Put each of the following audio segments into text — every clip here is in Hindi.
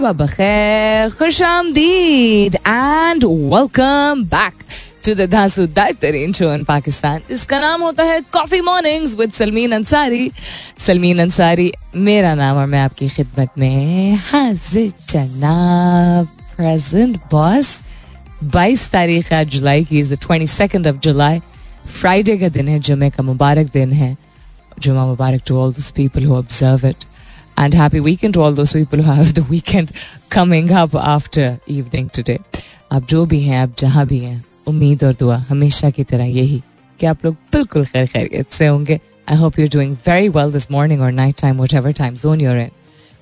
सुबह बखैर खुश आमदीद and welcome back to the धांसूदार तरीन शो इन पाकिस्तान इसका नाम होता है coffee mornings with Salmeen Ansari Salmeen Ansari मेरा नाम और मैं आपकी खिदमत में हाजिर जनाब प्रेजेंट बॉस 22 तारीख आज जुलाई की is the 22nd of July Friday का दिन है, जुमे का मुबारक दिन है। जुमा मुबारक to all those people who observe it and happy weekend to all those people who have the weekend coming up after evening today. आप जो भी हैं आप जहाँ भी हैं उम्मीद और दुआ हमेशा की तरह यही कि आप लोग बिल्कुल खैर खैरियत से होंगे I hope you doing very well this morning और night time whatever time zone you're in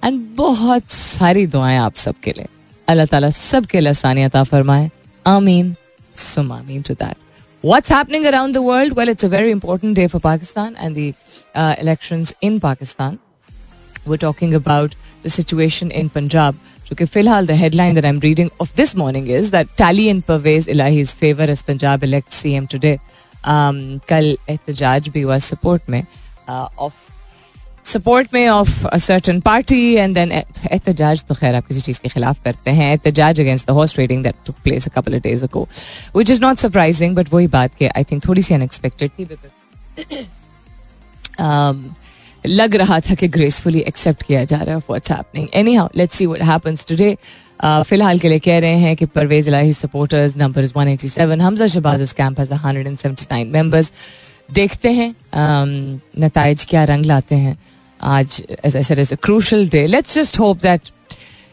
and बहुत सारी दुआएं आप सबके लिए अल्लाह ताला सबके लिए आसानियत फरमाए आमीन सुम आमीन to that What's happening around the world? Well, it's a very important day for Pakistan and the uh, elections in Pakistan. We're talking about the situation in Punjab. जो कि फ़िलहाल the headline that I'm reading of this morning is that tally in Pervez Ilahi's favor as Punjab elects CM today. Um, कल एहतजाज भी हुआ support में uh, of support में of a certain party and then एहतजाज तो खैर आप किसी चीज़ के खिलाफ करते हैं एहतजाज against the horse trading that took place a couple of days ago which is not surprising but वही बात के I think थोड़ी सी unexpected थी because um, लग रहा था कि ग्रेसफुली एक्सेप्ट किया जा रहा है what's happening anyhow let's see what happens today फ़िलहाल के लिए कह रहे हैं कि Parvez Elahi supporters number is 187 Hamza Shahbaz camp has 179 members देखते हैं um, नतज क्या रंग लाते हैं। आज as I said is a crucial day let's just hope that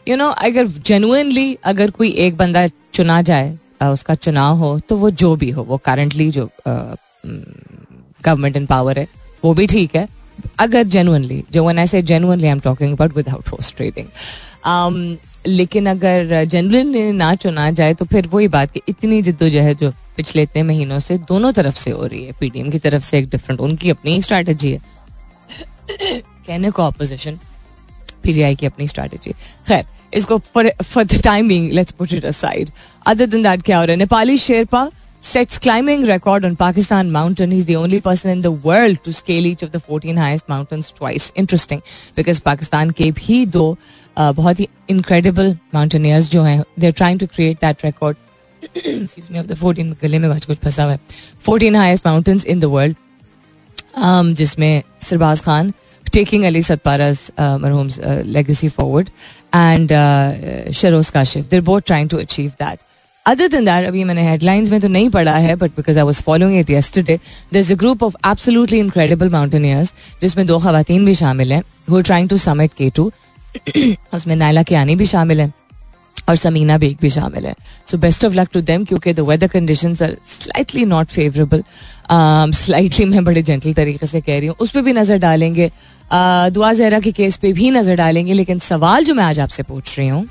you know अगर जेनुइनली अगर कोई एक बंदा चुना जाए uh, उसका चुनाव हो तो वो जो भी हो वो करंटली जो गवर्नमेंट इन पावर है वो भी ठीक है। अगर जेनुअनली जो वन ऐसे genuinely I am talking about without host trading लेकिन अगर जेनुअनली ना चुना जाए तो फिर वही बात कि इतनी जिद्दोजहद जो पिछले इतने महीनों से दोनों तरफ़ से हो रही है। पीडीएम की तरफ़ से एक डिफरेंट उनकी अपनी स्ट्रैटेजी है। कहने को ऑपोजिशन पीडीआई की अपनी स्ट्रैटेजी खैर, इसको for the time being let's put it aside other than that क्या हो रहा है? Nepali Sherpa sets climbing record on Pakistan mountain. He's the only person in the world to scale each of the 14 highest mountains twice. Interesting, because Pakistan के भी दो बहुत ही incredible mountaineers जो हैं they're trying to create that record. Excuse me, of the 14 गले में कुछ फंसा हुआ है 14 highest mountains in the world. Um, जिसमें सरबाज Khan taking Ali Satpara's uh, marhum's uh, legacy forward and uh, Sharoz Kashif. They're both trying to achieve that. Other than that अभी मैंने हेडलाइंस में तो नहीं पढ़ा है but because I was following it yesterday there is a group of absolutely incredible mountaineers जिसमें दो खातन भी शामिल हैं who trying to summit K two उसमें नायला कियानी भी शामिल है और समीना बेग भी शामिल है. So best of luck to them क्योंकि the weather condition are slightly not favourable slightly मैं बड़े जेंटल तरीके से कह रही हूँ. उस पर भी नज़र डालेंगे. Uh, दुआ जहरा के केस पे भी नज़र डालेंगे लेकिन सवाल जो मैं आज आपसे पूछ रही हूँ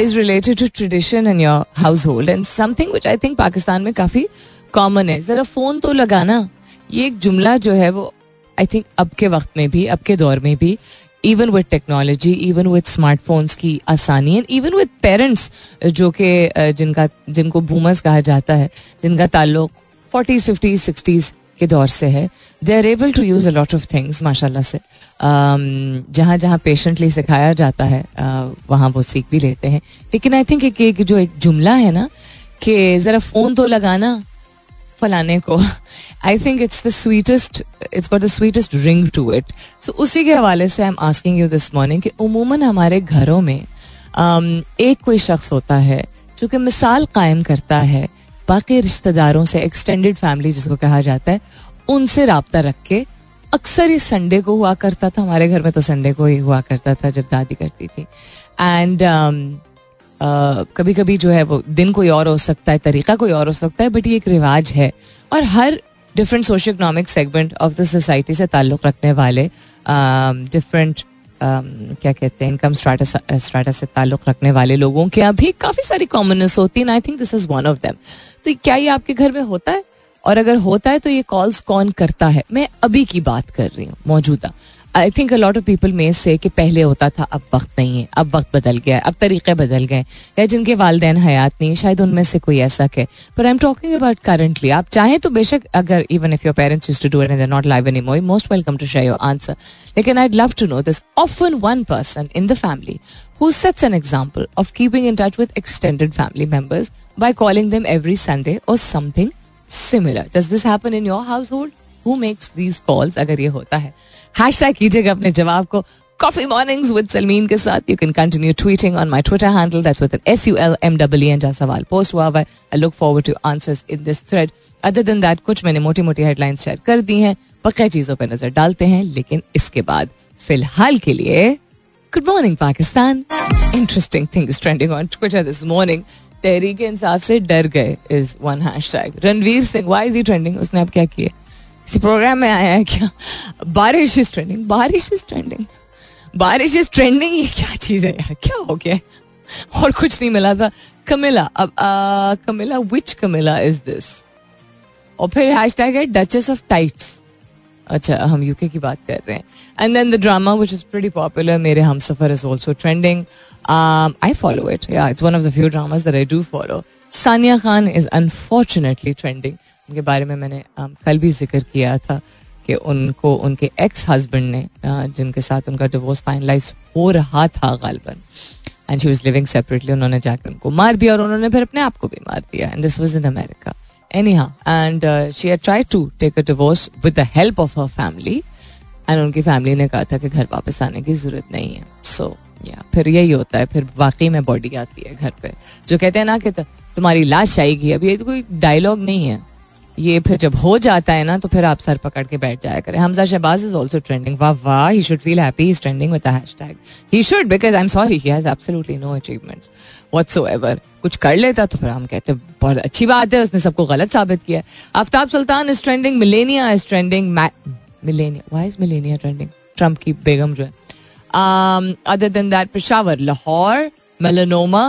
is related to tradition in your household. And something which I think Pakistan में काफ़ी कॉमन है. जरा फ़ोन तो लगाना. ये एक जुमला जो है वो आई थिंक अब के वक्त में भी, अब के दौर में भी even with technology even with smartphones की आसानी एंड इवन विद पेरेंट्स जो कि जिनका, जिनको बूमर्स कहा जाता है, जिनका ताल्लुक फोर्टीज फिफ्टीज सिक्सटीज के दौर से है। They are able to use a lot of things माशाल्लाह से। जहाँ जहाँ पेशेंटली सिखाया जाता है वहाँ वो सीख भी लेते हैं। लेकिन आई थिंक एक, एक जो एक जुमला है ना कि ज़रा फ़ोन तो लगाना फलाने को। I think it's the sweetest it's got the sweetest ring to it so उसी के हवाले से I am asking you this morning कि उमूमन हमारे घरों में um, एक कोई शख्स होता है जो कि मिसाल कायम करता है बाकी रिश्तेदारों से एक्सटेंडेड फैमिली जिसको कहा जाता है, उनसे रबता रख के अक्सर ये संडे को हुआ करता था। हमारे घर में तो संडे को ही हुआ करता था जब दादी करती थी। एंड कभी कभी जो है वो दिन कोई और हो सकता है, तरीका कोई और हो सकता है बट ये एक रिवाज है। और हर different socio economic segment of the society से ताल्लुक़ रखने वाले डिफरेंट क्या कहते हैं, इनकम स्ट्राटा से ताल्लुक रखने वाले लोगों के अभी काफ़ी सारी कॉमननेस होती है I think this is one of them तो क्या ये आपके घर में होता है? और अगर होता है तो ये कॉल्स कौन करता है? मैं अभी की बात कर रही हूँ, मौजूदा। I think lot of people में से कि पहले होता था, अब वक्त नहीं है, अब वक्त बदल गया है, अब तरीके बदल गए या जिनके वालदेन हयात नहीं, शायद उनमें से कोई ऐसा है पर I am talking about currently आप चाहें तो बेशक अगर even if your parents use to do it not live any more most welcome to share your answer लेकिन I love to know this often one person in the family who sets an example of keeping in touch with extended family members by calling them every Sunday or something similar. Does this happen in your household? Who makes these calls? अगर ये होता है? हैश टैग कीजिएगा अपने जवाब को। कॉफ़ी मॉर्निंग्स विद सलमीन के साथ। You can continue tweeting on my Twitter handle that's with S U L M W N जहाँ सवाल पोस्ट हुआ हुआ I look forward to answers in this thread other than that कुछ मैंने मोटी मोटी हेडलाइंस शेयर कर दी हैं। बकया चीज़ों पर नज़र डालते हैं, लेकिन इसके बाद, फ़िलहाल के लिए good morning Pakistan. Interesting thing is trending on Twitter this morning Tehreek Insaf से डर गए is one hashtag Ranveer Singh why is he trending उसने अब क्या किया? किसी प्रोग्राम में आया है क्या बारिश इज़ ट्रेंडिंग बारिश इज़ ट्रेंडिंग बारिश इज़ ट्रेंडिंग ये क्या चीज़ है यार? क्या हो गया? और कुछ नहीं मिला था। कमिला अब कमिला विच कमिला इज़ दिस और फिर हैश टैग है डचेस ऑफ़ टाइट्स अच्छा हम यूके की बात कर रहे हैं। And then the drama which is pretty popular Mere Humsafar is also trending I follow it या it's one of the few dramas that I do follow Sania Khan is unfortunately trending उनके बारे में मैंने कल भी ज़िक्र किया था कि उनको उनके एक्स हस्बैंड ने जिनके साथ उनका डिवोर्स फाइनलाइज हो रहा था गालबन and she was living separately उन्होंने जाकर उनको मार दिया और उन्होंने फिर अपने आप को भी मार दिया and this was in America any हाँ and she had try to take a divorce with the help of her family and उनकी फैमिली ने कहा था कि घर वापस आने की ज़रूरत नहीं है। सो so, या फिर यही होता है फिर वाकई में बॉडी आती है घर पे जो कहते हैं ना कि तुम्हारी लाश आएगी अब ये तो कोई डायलॉग नहीं है। ये फिर जब हो जाता है ना तो फिर आप सर पकड़ के बैठ जाया करें। Hamza Shahbaz is also trending वाह वाह he should feel happy is trending with hashtag he should because I am sorry he has absolutely no achievements whatsoever कुछ कर लेता तो फिर हम कहते, बहुत अच्छी बात है, उसने सबको गलत साबित किया Aftab Sultan is trending Melania is trending Melania why is Melania trending Trump की बेगम जो है। Other than that Peshawar Lahore melanoma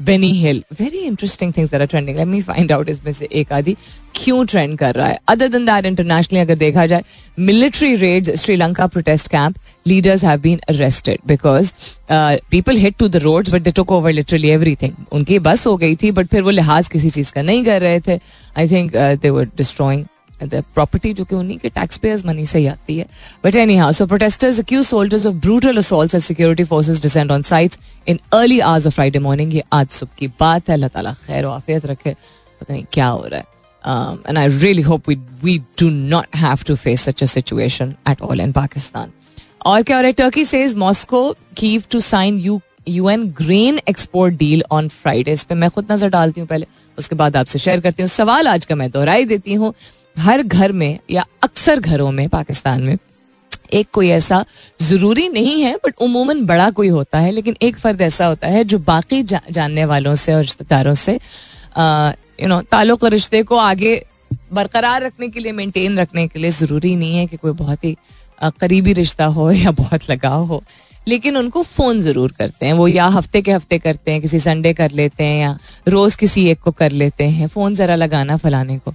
Benny Hill very interesting things are trending let me find out इसमें से एक आदि क्यों ट्रेंड कर रहा है? अदर देन दैट इंटरनेशनली अगर देखा जाए military raid Sri Lanka protest camp leaders have been arrested because people hit to the roads but they took over literally everything उनकी बस हो गई थी बट फिर वो लिहाज किसी चीज़ का नहीं कर रहे थे. I think they were destroying property जो कि उन्हीं के टैक्स पेयर्स मनी से ही आती है। But anyhow so protesters accuse soldiers of brutal assaults as security forces descend on sites in early hours of Friday morning ये आज सुबह की बात है। अल्लाह ताला खैर आफियत रखे। पता नहीं क्या हो रहा है। And I really hope we we do not have to face such a situation at all in Pakistan और क्या हो रहा है? Turkey says Moscow Kyiv to sign U UN grain export deal on Friday इस पर मैं खुद नज़र डालती हूँ पहले, उसके बाद आपसे शेयर करती हूँ। सवाल आज का मैं दोहराई देती हूँ। हर घर में या अक्सर घरों में पाकिस्तान में एक कोई ऐसा ज़रूरी नहीं है बट उमूमन बड़ा कोई होता है लेकिन एक फर्द ऐसा होता है जो बाकी जा, जानने वालों से और रिश्तेदारों से यू नो ताल्लुक रिश्ते को आगे बरकरार रखने के लिए मेंटेन रखने के लिए ज़रूरी नहीं है कि कोई बहुत ही करीबी रिश्ता हो या बहुत लगाव हो। लेकिन उनको फ़ोन ज़रूर करते हैं। वो या हफ़्ते के हफ़्ते करते हैं किसी संडे कर लेते हैं या रोज़ किसी एक को कर लेते हैं। फ़ोन ज़रा लगाना फलाने को।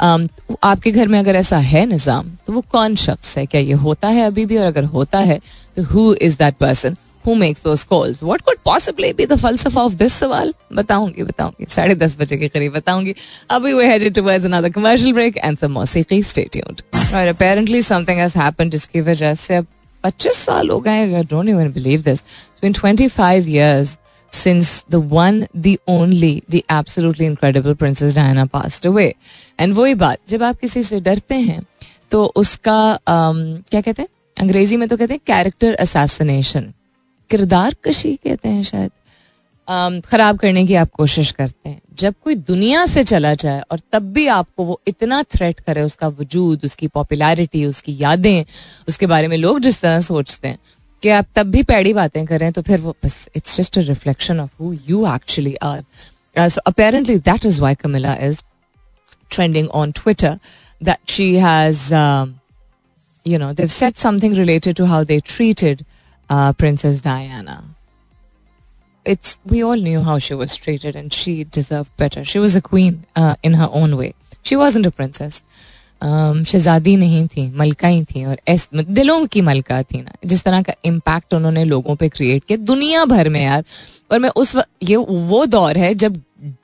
आपके घर में अगर ऐसा है निज़ाम तो वो कौन शख्स है? क्या ये होता है अभी भी? और अगर होता है तो who is that person who makes those calls what could possibly be the फलसफा of this सवाल? बताऊँगी बताऊँगी। साढ़े दस बजे के करीब बताऊँगी। अभी we headed towards another commercial break and some मौसीकी stay और अपेरेंटली समथिंग हैज़ हैपेंड जिसकी वजह से अब 25 साल हो गए don't even believe this been 25 years since the one, the only, the absolutely incredible Princess Diana passed away. And वही बात जब आप किसी से डरते हैं तो उसका um, क्या कहते हैं? अंग्रेज़ी में तो कहते हैं कैरेक्टर असैसिनेशन किरदार कशी कहते हैं शायद। um, खराब करने की आप कोशिश करते हैं। जब कोई दुनिया से चला जाए और तब भी आपको वो इतना थ्रेट करे उसका वजूद उसकी पॉपुलैरिटी उसकी यादें उसके बारे में लोग जिस तरह सोचते हैं कि आप तब भी पैड़ी बातें करें तो फिर वो बस it's just a reflection of who you actually are so apparently that is why Camilla is trending on Twitter that she has, um, you know, they've said something related to how they treated princess Diana it's we all knew how she was treated and she deserved better she was a queen uh, in her own way she wasn't a princess um, शहजादी नहीं थी, मलका ही थी और एस दिलों की मलका थी ना। जिस तरह का इम्पैक्ट उन्होंने लोगों पे क्रिएट किया, दुनिया भर में यार। और मैं उस ये वो दौर है जब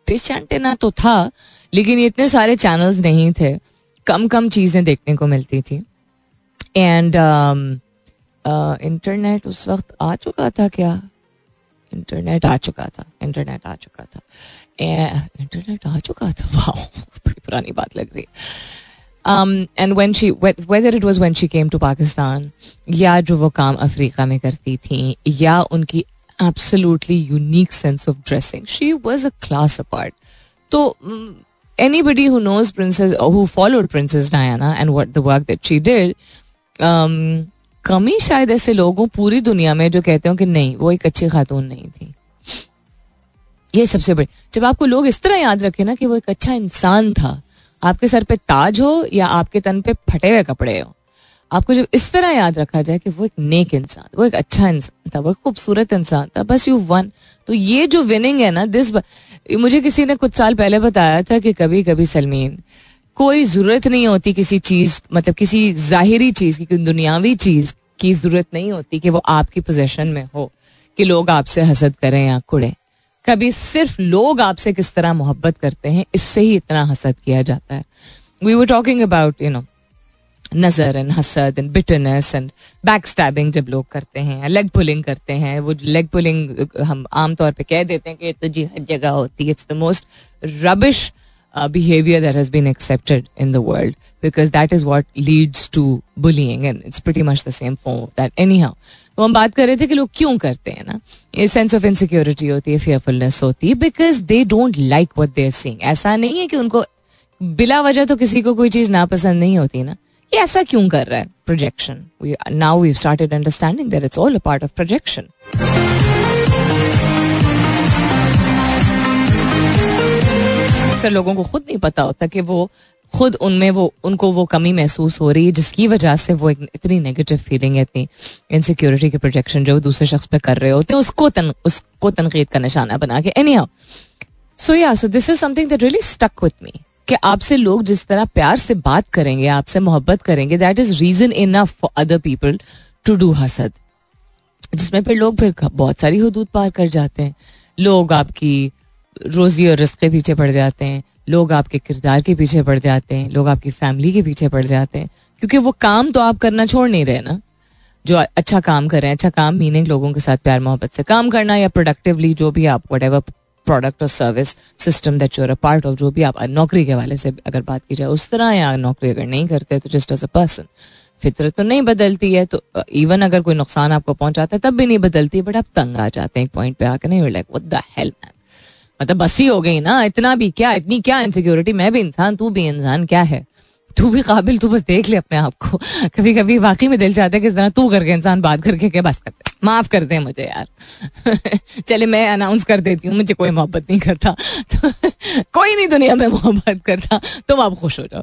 डिश एंटेना तो था, लेकिन इतने सारे चैनल्स नहीं थे। कम कम चीज़ें देखने को मिलती थी। एंड इंटरनेट उस वक्त आ चुका था क्या? इंटरनेट आ चुका था इंटरनेट आ चुका था। इंटरनेट आ चुका था? वाह, बड़ी पुरानी बात लग रही and when she whether it was when she came to Pakistan या जो वो काम अफ्रीका में करती थी या उनकी absolutely unique sense of dressing she was a class apart तो who knows princess or who followed princess diana and what the work that she did um, कम ही शायद ऐसे लोग हों पूरी दुनिया में जो कहते हो कि नहीं वो एक अच्छी खातून नहीं थी। ये सबसे बड़ी जब आपको लोग इस तरह याद रखे ना कि वो एक अच्छा इंसान था आपके सर पे ताज हो या आपके तन पे फटे हुए कपड़े हो? आपको जब इस तरह याद रखा जाए कि वो एक नेक इंसान वो एक अच्छा इंसान था, वो एक खूबसूरत इंसान था, बस यू वन तो ये जो विनिंग है ना दिस मुझे किसी ने कुछ साल पहले बताया था कि कभी कभी सलमीन, कोई ज़रूरत नहीं होती किसी चीज़ मतलब किसी जाहिरी चीज़ की दुनियावी चीज़ की ज़रूरत नहीं होती कि वो आपकी पोजेशन में हो, कि लोग आपसे हसद करें या कुड़े। कभी सिर्फ़ लोग आपसे किस तरह मोहब्बत करते हैं, इससे ही इतना हसद किया जाता है। We were talking about you know नज़र एंड हसद and bitterness and back stabbing जब लोग करते हैं लेग पुलिंग करते हैं, वो लेग पुलिंग हम आमतौर पे कह देते हैं कि तो जी हर जगह होती है it's the most rubbish behaviour that has been accepted in the world because that is what leads to bullying and it's pretty much the same form of that. Anyhow तो हम बात कर रहे थे कि लोग क्यों करते हैं ना? ये सेंस ऑफ़ इनसिक्योरिटी होती है फेयरफुलनेस होती है because they don't like what they seeing ऐसा नहीं है कि उनको बिला वजह तो किसी को कोई चीज़ नापसंद नहीं होती ना। ये ऐसा क्यों कर रहा है? Projection now we started understanding that it's all a part of projection लोगों को खुद नहीं पता होता कि वो खुद उनमें वो, उनको वो कमी महसूस हो रही है, जिसकी वजह से वो इतनी नेगेटिव फीलिंग है, इतनी इनसिक्योरिटी के प्रोजेक्शन जो दूसरे शख्स पे कर रहे होते हैं, उसको तन, उसको तनकीद का निशाना बना के। Anyhow so yeah so this is something that really stuck with me कि आपसे लोग जिस तरह प्यार से बात करेंगे, आपसे मोहब्बत करेंगे that is reason enough for other people to do हसद जिसमें फिर लोग फिर बहुत सारी हदूद पार कर जाते हैं, लोग आपकी रोजी और रिस्क के पीछे पड़ जाते हैं लोग आपके किरदार के पीछे पड़ जाते हैं, लोग आपकी फैमिली के पीछे पड़ जाते हैं, क्योंकि वो काम तो आप करना छोड़ नहीं रहे ना। जो अच्छा काम कर रहे हैं अच्छा काम मीनिंग लोगों के साथ प्यार मोहब्बत से काम करना या प्रोडक्टिवली जो भी आप वट प्रोडक्ट और service system that you're a part of जो भी आप नौकरी के वाले से अगर बात की जाए, उस तरह या नौकरी अगर नहीं करते तो जस्ट एज अ पर्सन फितरत तो नहीं बदलती है तो इवन अगर कोई नुकसान आपको पहुंचाता है, तब भी नहीं बदलती बट आप तंग आ जाते हैं एक पॉइंट पे आकर नहीं लाइक द मैन मतलब बस ही हो गई ना, इतना भी क्या, इतनी क्या इनसिक्योरिटी मैं भी इंसान, तू भी इंसान, क्या है? तू भी काबिल, तू बस देख ले अपने आप को। कभी कभी वाकई में दिल चाहता है किस तरह तू करके इंसान, बात करके के बस करते माफ़ कर दे मुझे यार। चले, मैं अनाउंस कर देती हूँ, मुझे कोई मोहब्बत नहीं करता। तो कोई नहीं दुनिया में मोहब्बत करता, तुम आप खुश हो जाओ।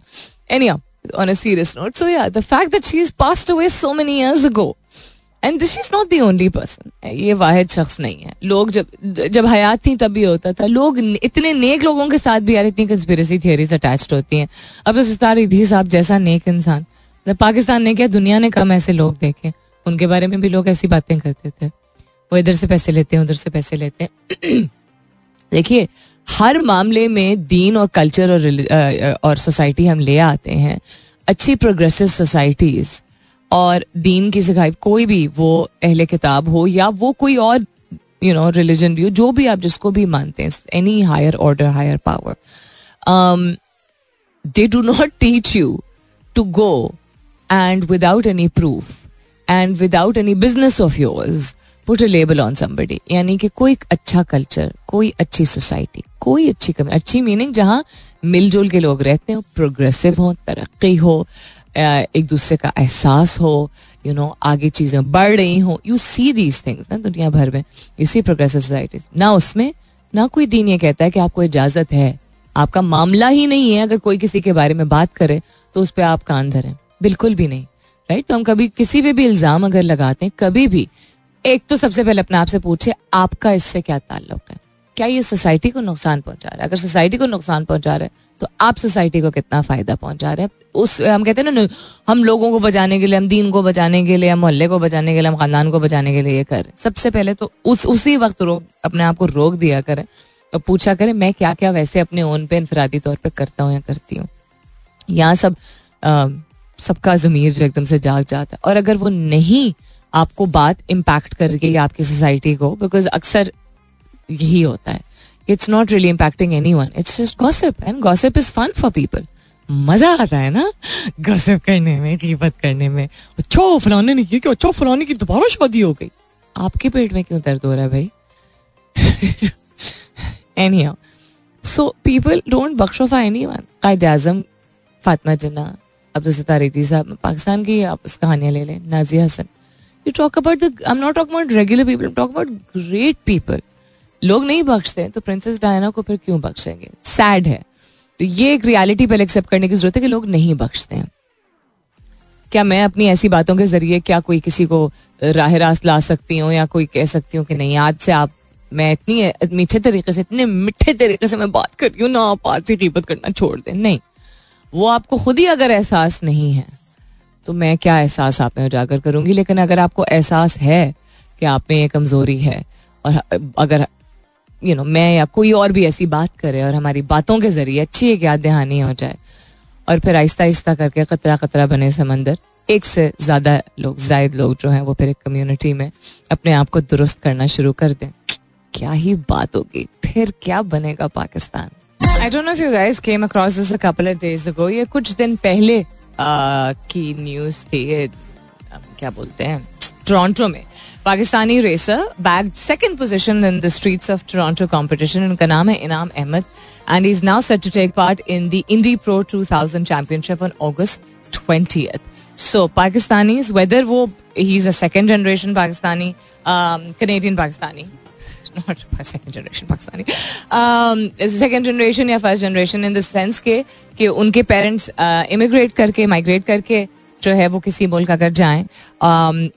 Any on a serious note so yeah the fact that she is passed away so many years ago and this is not the only person ये वाहिद शख्स नहीं है। लोग जब जब हयात थी तब भी होता था। लोग इतने नेक लोगों के साथ भी यार इतनी कंस्पिरसी थियरीज अटैच होती हैं। अब तो सितार ईदी साहब जैसा नेक इंसान। मतलब पाकिस्तान ने क्या, दुनिया ने कम ऐसे लोग देखे? उनके बारे में भी लोग ऐसी बातें करते थे। वो इधर से पैसे लेते हैं, उधर से पैसे लेते हैं। देखिए, हर मामले में दीन और कल्चर और और सोसाइटी हम ले आते हैं। अच्छी प्रोग्रेसिव सोसाइटीज़ और दीन की सिखाई कोई भी वो अहले किताब हो या वो कोई और यू नो रिलीजन भी हो, जो भी आप जिसको भी मानते हैं any higher order higher power they do not teach you to go and without any proof and without any business of yours put a label on somebody यानी कि कोई अच्छा कल्चर कोई अच्छी सोसाइटी कोई अच्छी कमी अच्छी मीनिंग जहाँ मिलजुल के लोग रहते हो प्रोग्रेसिव हो, तरक्की हो एक दूसरे का एहसास हो यू नो आगे चीज़ें बढ़ रही हो यू सी दीज थिंग्स ना दुनिया भर में यू सी प्रोग्रेसिव सोसाइटीज ना उसमें, ना कोई दीन ये कहता है कि आपको इजाज़त है। आपका मामला ही नहीं है, अगर कोई किसी के बारे में बात करे तो उस पर आप कान धरें। बिल्कुल भी नहीं। राइट तो हम कभी किसी पे भी इल्ज़ाम अगर लगाते हैं, कभी भी, एक तो सबसे पहले अपने आप से पूछे आपका इससे क्या ताल्लुक है? क्या ये सोसाइटी को नुकसान पहुँचा रहा है? अगर सोसाइटी को नुकसान पहुँचा रहा है तो आप सोसाइटी को कितना फ़ायदा पहुँचा रहे हैं? उस, हम कहते हैं ना, हम लोगों को बचाने के लिए, हम दीन को बचाने के लिए, हम मोहल्ले को बचाने के लिए, हम खानदान को बचाने के लिए ये करें सबसे पहले तो उस, उसी वक्त रोक अपने आप को रोक दिया करें और पूछा करें, मैं क्या क्या वैसे अपने ओन पे, इनफरादी तौर पर करता हूँ या करती हूँ? यहाँ सब सबका जमीर जो एकदम से जाग जाता है। और अगर वो नहीं आपको बात इम्पैक्ट कर करके आपकी सोसाइटी को बिकॉज़ अक्सर यही होता है। It's not really impacting anyone it's just gossip and gossip is fun for people मज़ा आता है ना? गॉसिप करने में कीमत करने में। अच्छा फलाने ने किया अच्छा फलाने की दोबारा शादी हो गई। आपके पेट में क्यों दर्द हो रहा है भाई? Anyhow so people don't बख्शोफा एनी वन कायद आज़म फातमा जन्ना अब्दुल सत्तार साहब पाकिस्तान की आप उस कहानियाँ ले लें Nazia Hasan you talk about the I am not talk about regular people talk about great people लोग नहीं बख्शते तो प्रिंसेस डायना को फिर क्यों बख्शेंगे? सैड है। तो ये एक रियलिटी पहले एक्सेप्ट करने की ज़रूरत है कि लोग नहीं बख्शते हैं। क्या मैं अपनी ऐसी बातों के ज़रिए क्या कोई किसी को राह रास्त ला सकती हूँ या कोई कह सकती हूँ कि नहीं, आज से आप, मैं इतनी मीठे तरीके से, इतने मीठे तरीके से मैं बात कर रही हूँ, ना आप आज से कीमत करना छोड़ दें। नहीं। वो आपको खुद ही अगर एहसास नहीं है तो मैं क्या एहसास आप में उजागर करूँगी? लेकिन अगर आपको एहसास है कि आप में ये कमज़ोरी है, और अगर यू नो मैं या कोई और भी ऐसी बात करे और हमारी बातों के ज़रिए अच्छी एक याद दहानी हो जाए। और फिर आहिस्ता आहिस्ता करके कतरा कतरा बने समंदर। एक से ज़्यादा लोग, जायद लोग जो हैं, वो फिर एक कम्युनिटी में अपने आप को दुरुस्त करना शुरू कर दें। क्या ही बात होगी। फिर क्या बनेगा Pakistan? I don't know if you guys came across this a couple of days ago ये कुछ दिन पहले की न्यूज़ थी ये, क्या बोलते हैं टोरंटो में। Pakistani racer bags second position in the streets of Toronto competition उनका नाम है Inam Ahmed and is now set to take part in the Indy Pro 2000 championship on August 20th so Pakistani whether वो he is a second generation Pakistani Canadian Pakistani not second generation Pakistani. Um, second generation या first generation in the sense के कि उनके पेरेंट्स इमिग्रेट uh, करके माइग्रेट करके जो है वो किसी मुल्क अगर जाएँ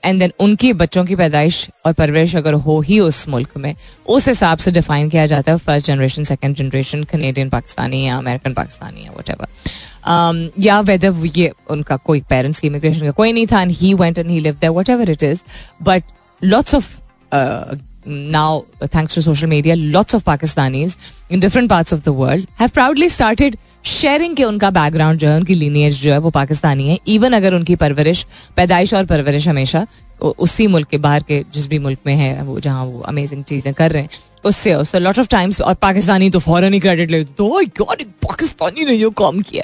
एंड देन उनकी बच्चों की पैदाइश और परवरिश अगर हो ही उस मुल्क में उस हिसाब से डिफाइन किया जाता है first generation second generation Canadian Pakistani या अमेरिकन पाकिस्तानी या वट um, या वेदर ये उनका कोई पेरेंट्स की इमिग्रेशन का कोई नहीं था and he went and he live there whatever it is but lots of now, thanks to social media, lots of Pakistanis in different parts of the world have proudly started sharing के उनका बैकग्राउंड जो है उनकी लीनियज जो है वो पाकिस्तानी है. इवन अगर उनकी परवरिश पैदाइश और परवरिश हमेशा उसी मुल्क के बाहर के जिस भी मुल्क में है वो जहाँ वो अमेजिंग चीज़ें कर रहे हैं उससे उससे लॉट ऑफ़ टाइम्स और पाकिस्तानी तो फॉरन ही क्रेडिट लेते तो पाकिस्तानी ने ये काम किया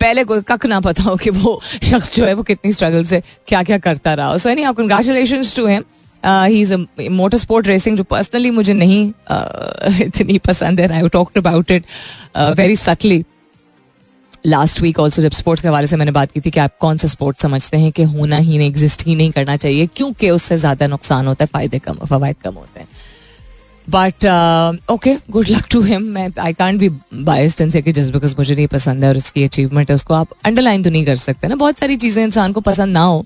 पहले कोई कक ना पता हो कि वो शख्स जो है वो कितनी स्ट्रगल से क्या क्या करता रहा so any congratulation to him he is motor sport racing जो पर्सनली मुझे नहीं uh, इतनी पसंद है I talked about it very subtly last week also जब स्पोर्ट्स के हवाले से मैंने बात की थी कि आप कौन सा स्पोर्ट समझते हैं कि होना ही नहीं एग्जिस्ट ही नहीं करना चाहिए क्योंकि उससे ज़्यादा नुकसान होता है फ़ायदे कम फवायद कम होते हैं. But okay good luck to him मैं I can't be biased and say कि जस्ट बिकॉज़ मुझे नहीं पसंद है और उसकी अचीवमेंट है उसको आप अंडरलाइन तो नहीं कर सकते ना। बहुत सारी चीज़ें इंसान को पसंद ना हो।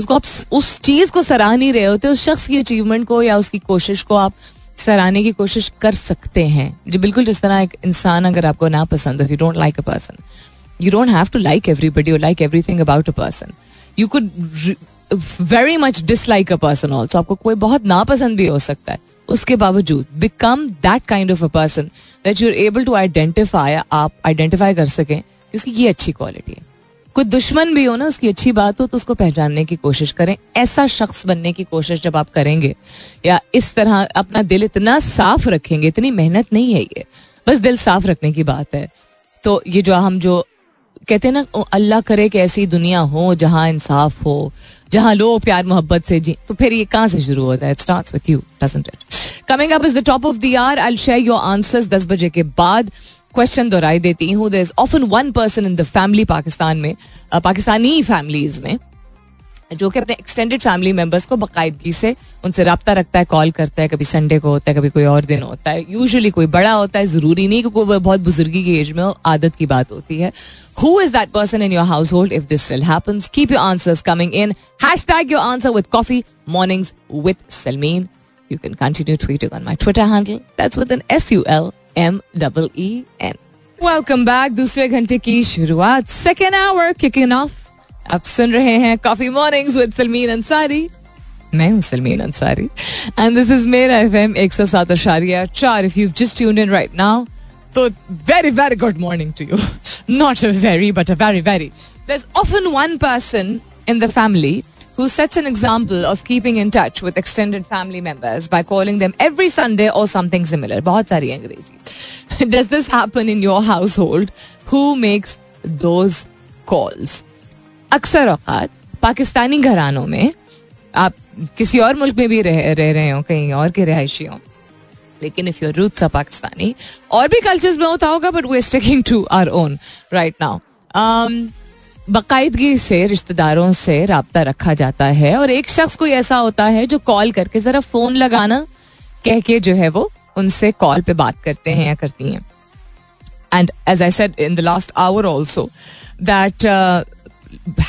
उसको आप उस चीज़ को सराह नहीं रहे होते, उस शख्स की अचीवमेंट को या उसकी कोशिश को आप सराहने की कोशिश कर सकते हैं। जो, बिल्कुल जिस तरह एक इंसान अगर आपको ना पसंद हो you don't like a person you don't have to like everybody you like everything about a person you could very much dislike a person also आपको कोई बहुत नापसंद भी हो सकता है। उसके बावजूद become that kind of a person that you are able to identify आप आइडेंटिफाई कर सकें उसकी ये अच्छी क्वालिटी है। कोई दुश्मन भी हो ना, उसकी अच्छी बात हो तो उसको पहचानने की कोशिश करें। ऐसा शख्स बनने की कोशिश जब आप करेंगे, या इस तरह अपना दिल इतना साफ़ रखेंगे, इतनी मेहनत नहीं है ये, बस दिल साफ़ रखने की बात है। तो ये जो हम जो कहते हैं ना अल्लाह करे कि ऐसी दुनिया हो, जहाँ इंसाफ हो, जहाँ लोग प्यार, मोहब्बत से जी तो फिर ये कहाँ से शुरू होता है? It starts with you doesn't it coming up is the top of the year I share your answers दस बजे के बाद। क्वेश्चन दोहराई देती हूँ। There is often one person in the family Pakistan में पाकिस्तानी फैमिलीज़ में, जो कि अपने एक्सटेंडेड फैमिली मेंबर्स को बाकायदगी से उनसे रबता रखता है कॉल करता है, कभी संडे को होता है, कभी कोई और दिन होता है। यूजुअली कोई बड़ा होता है, ज़रूरी नहीं क्योंकि कोई बहुत बुजुर्गी की एज में आदत की बात होती है। Who is that person in your household if this still happens keep your answers coming in hashtag your answer with coffee mornings with Sulmeen you can continue tweeting on my Twitter handle that's with N S U L M double E N welcome back दूसरे घंटे की शुरुआत. सेकेंड आवर किकिंग ऑफ़ आप सुन रहे हैं coffee mornings with Sulmeen Ansari मैं हूँ Sulmeen Ansari and this is मेरा एफ़ एम एक सौ सात अशारिया चार. If you just tuned in right now तो very very good morning to you not a very but a very very there's often one person in the family who sets an example of keeping in touch with extended family members by calling them every Sunday or something similar. बहुत सारी अंग्रेजी. Does this happen in your household? Who makes those calls? अक्सर औकात पाकिस्तानी घरानों में आप किसी और मुल्क में भी रह, रह रहे हो कहीं और के रिहायशी हो लेकिन if your roots are Pakistani और भी कल्चर्स में होता होगा but we sticking to our own right now बाकायदगी से, रिश्तेदारों से रबता रखा जाता है और एक शख्स कोई ऐसा होता है जो कॉल करके जरा फ़ोन लगाना, कह के जो है वो उनसे कॉल पे बात करते हैं या करती हैं। And as I said in the last hour also that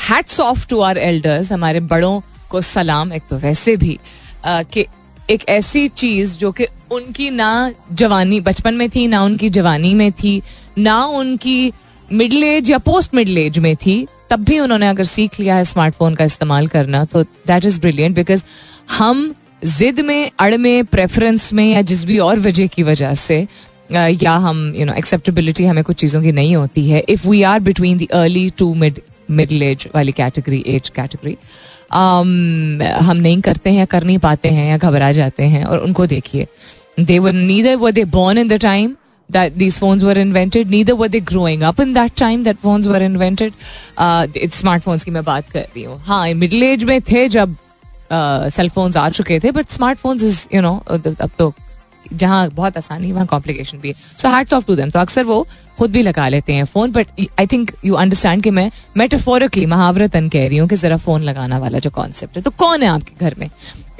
hats off to our elders हमारे बड़ों को सलाम, एक तो वैसे भी कि एक ऐसी चीज़ जो कि उनकी ना जवानी, बचपन में थी, ना उनकी जवानी में थी, ना उनकी मिडिल एज या पोस्ट मिडिल एज में थी, तब भी उन्होंने अगर सीख लिया है स्मार्टफ़ोन का इस्तेमाल करना तो दैट इज़ ब्रिलियंट बिकॉज़ हम जिद में, अड़ में प्रेफरेंस में या जिस भी और वजह की वजह से या हम यू नो एक्सेप्टेबिलिटी हमें कुछ चीज़ों की नहीं होती है. If we are between the early to mid middle age वाली कैटेगरी एज कैटेगरी हम नहीं करते हैं, कर नहीं पाते हैं या घबरा जाते हैं और उनको देखिए. They were neither were they born in the time that these phones were invented neither were they growing up. In that time that phones were invented uh, it's smartphones की मैं बात कर रही हूँ हाँ मिडिल एज में थे जब सेल फोन्स आ चुके थे but smartphones is you know अब तो जहाँ बहुत आसानी वहाँ कॉम्प्लिकेशन भी है so hats off to them तो अक्सर वो खुद भी लगा लेते हैं phone but I think you understand कि मैं मेटाफोरिकली महावरतन कह रही हूँ कि जरा फ़ोन लगाना वाला जो कॉन्सेप्ट है तो कौन है आपके घर में